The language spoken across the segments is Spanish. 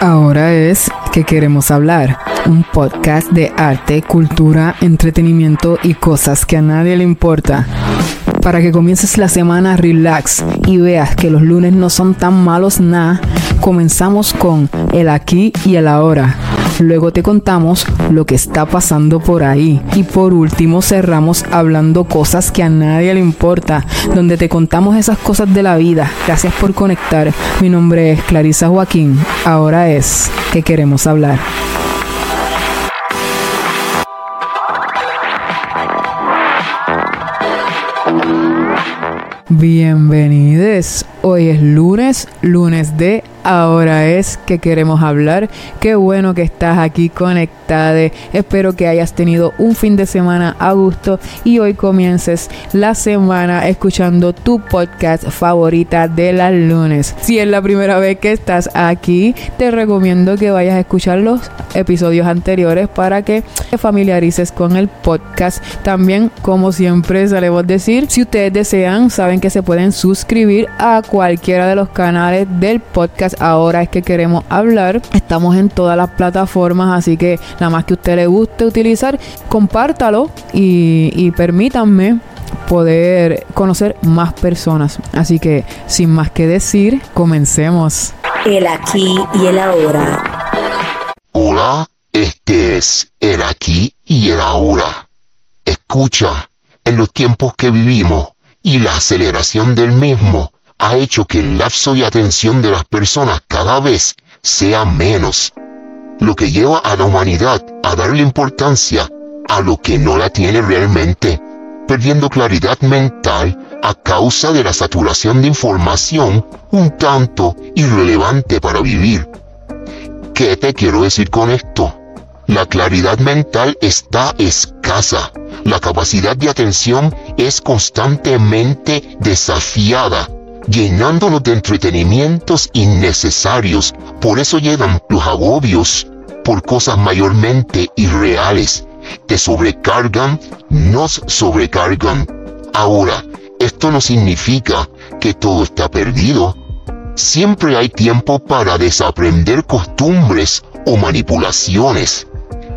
Ahora es que queremos hablar, un podcast de arte, cultura, entretenimiento y cosas que a nadie le importa. Para que comiences la semana relax y veas que los lunes no son tan malos nada, comenzamos con el aquí y el ahora. Luego te contamos lo que está pasando por ahí. Y por último cerramos hablando cosas que a nadie le importa, donde te contamos esas cosas de la vida. Gracias por conectar. Mi nombre es Clarisa Joaquín. Ahora es que queremos hablar. Bienvenidos. Hoy es lunes, lunes de ahora es que queremos hablar. Qué bueno que estás aquí conectada. Espero que hayas tenido un fin de semana a gusto y hoy comiences la semana escuchando tu podcast favorita de las lunes. Si es la primera vez que estás aquí, te recomiendo que vayas a escuchar los episodios anteriores para que te familiarices con el podcast. También, como siempre solemos decir, si ustedes desean, saben que se pueden suscribir a cualquiera de los canales del podcast ahora es que queremos hablar. Estamos en todas las plataformas, así que nada más que a usted le guste utilizar, compártalo y, y permítanme poder conocer más personas. Así que sin más que decir, comencemos. El aquí y el ahora. Hola, este es el aquí y el ahora. Escucha, en los tiempos que vivimos y la aceleración del mismo, ha hecho que el lapso de atención de las personas cada vez sea menos, lo que lleva a la humanidad a darle importancia a lo que no la tiene realmente, perdiendo claridad mental a causa de la saturación de información un tanto irrelevante para vivir. ¿Qué te quiero decir con esto? La claridad mental está escasa. La capacidad de atención es constantemente desafiada llenándonos de entretenimientos innecesarios. Por eso llegan los agobios por cosas mayormente irreales. Te sobrecargan, nos sobrecargan. Ahora, esto no significa que todo está perdido. Siempre hay tiempo para desaprender costumbres o manipulaciones,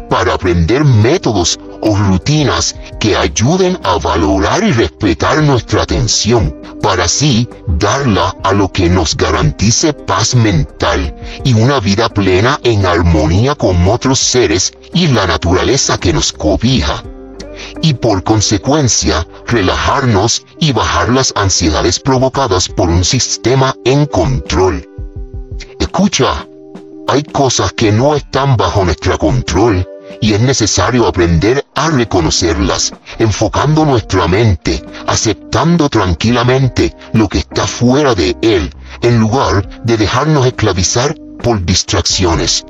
para aprender métodos o rutinas que ayuden a valorar y respetar nuestra atención, para así darla a lo que nos garantice paz mental y una vida plena en armonía con otros seres y la naturaleza que nos cobija. Y por consecuencia, relajarnos y bajar las ansiedades provocadas por un sistema en control. Escucha, hay cosas que no están bajo nuestro control y es necesario aprender a reconocerlas, enfocando nuestra mente, aceptando tranquilamente lo que está fuera de él, en lugar de dejarnos esclavizar por distracciones.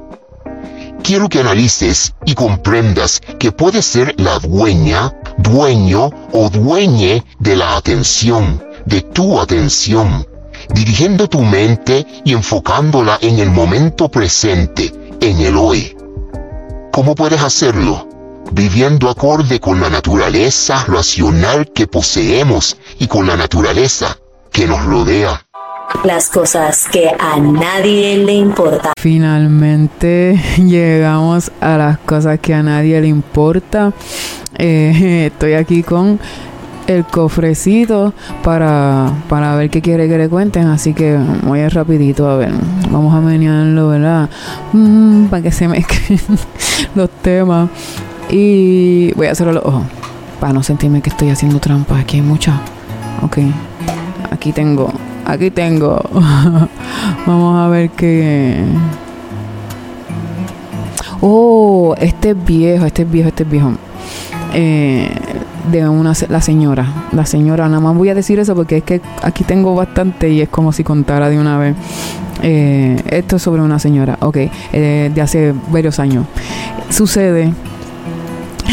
Quiero que analices y comprendas que puedes ser la dueña, dueño o dueñe de la atención, de tu atención, dirigiendo tu mente y enfocándola en el momento presente, en el hoy. ¿Cómo puedes hacerlo? Viviendo acorde con la naturaleza racional que poseemos y con la naturaleza que nos rodea. Las cosas que a nadie le importan. Finalmente llegamos a las cosas que a nadie le importa. Eh, estoy aquí con el cofrecito para, para ver qué quiere que le cuenten. Así que voy a ir rapidito a ver. Vamos a menearlo, ¿verdad? Mm, para que se mezclen los temas. Y voy a cerrar los ojos. Para no sentirme que estoy haciendo trampa. Aquí hay mucha. Ok. Aquí tengo. Aquí tengo. Vamos a ver qué. Oh, este es viejo, este es viejo, este es viejo. Eh, de una la señora. La señora, nada más voy a decir eso porque es que aquí tengo bastante y es como si contara de una vez. Eh, esto es sobre una señora, ok, eh, de hace varios años. Sucede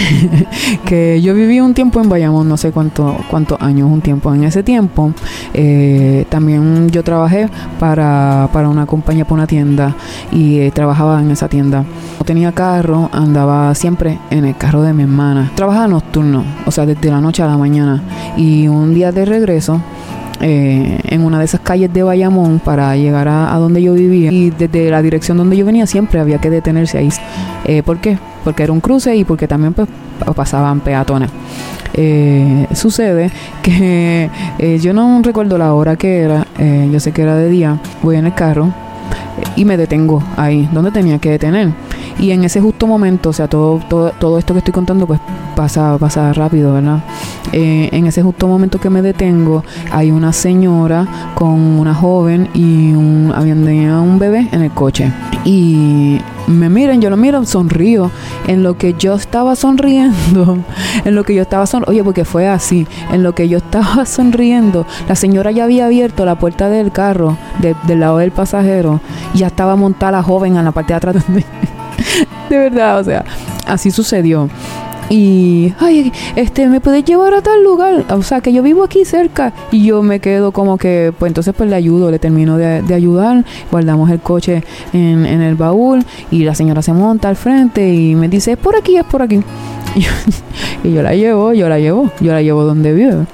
que yo viví un tiempo en Bayamón, no sé cuánto, cuántos años, un tiempo. En ese tiempo eh, también yo trabajé para, para, una compañía, para una tienda y eh, trabajaba en esa tienda. No tenía carro, andaba siempre en el carro de mi hermana. Trabajaba nocturno, o sea, desde la noche a la mañana. Y un día de regreso, eh, en una de esas calles de Bayamón para llegar a, donde yo vivía y desde la dirección donde yo venía siempre había que detenerse ahí. Eh, ¿Por qué? Porque era un cruce y porque también pues, pasaban peatones. Eh, sucede que yo no recuerdo la hora que era, yo sé que era de día, voy en el carro y me detengo ahí, donde tenía que detener. Y en ese justo momento, o sea, todo, todo, todo esto que estoy contando, pues pasa, pasa rápido, ¿verdad? Eh, en ese justo momento que me detengo, hay una señora con una joven y un, tenía un bebé en el coche. Y me miren, yo lo miro, sonrío. En lo que yo estaba sonriendo, en lo que yo estaba sonriendo, oye, porque fue así, en lo que yo estaba sonriendo, la señora ya había abierto la puerta del carro, del lado del pasajero, y ya estaba montada la joven en la parte de atrás. de verdad, o sea, así sucedió. Y, ay, este, ¿me puedes llevar a tal lugar? O sea, que yo vivo aquí cerca. Y yo me quedo como que, pues entonces pues le ayudo, le termino de, ayudar. Guardamos el coche en, el baúl y la señora se monta al frente y me dice, es por aquí, es por aquí. Y yo, la llevo, yo la llevo, yo la llevo donde vive.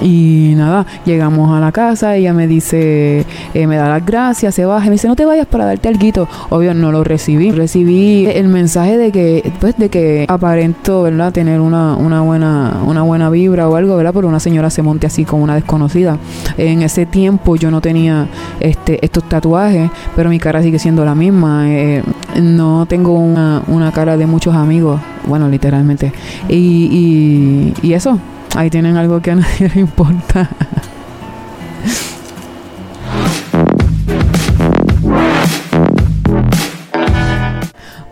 Y nada, llegamos a la casa, ella me dice, eh, me da las gracias, se baja, y me dice, no te vayas para darte algo. Obvio, no lo recibí. Recibí el mensaje de que, pues, de que aparento, ¿verdad? Tener una, una buena, una buena vibra o algo, ¿verdad? Pero una señora se monte así con una desconocida. En ese tiempo yo no tenía este, estos tatuajes, pero mi cara sigue siendo la misma. Eh, no tengo una, una cara de muchos amigos, bueno, literalmente. y, y eso, Ahí tienen algo que a nadie le importa.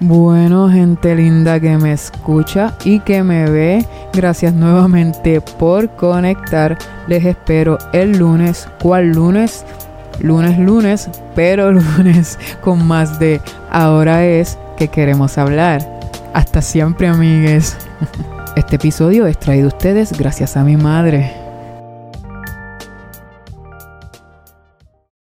Bueno, gente linda que me escucha y que me ve, gracias nuevamente por conectar. Les espero el lunes. ¿Cuál lunes? Lunes, lunes, pero lunes con más de ahora es que queremos hablar. Hasta siempre, amigues. Este episodio es traído ustedes gracias a mi madre.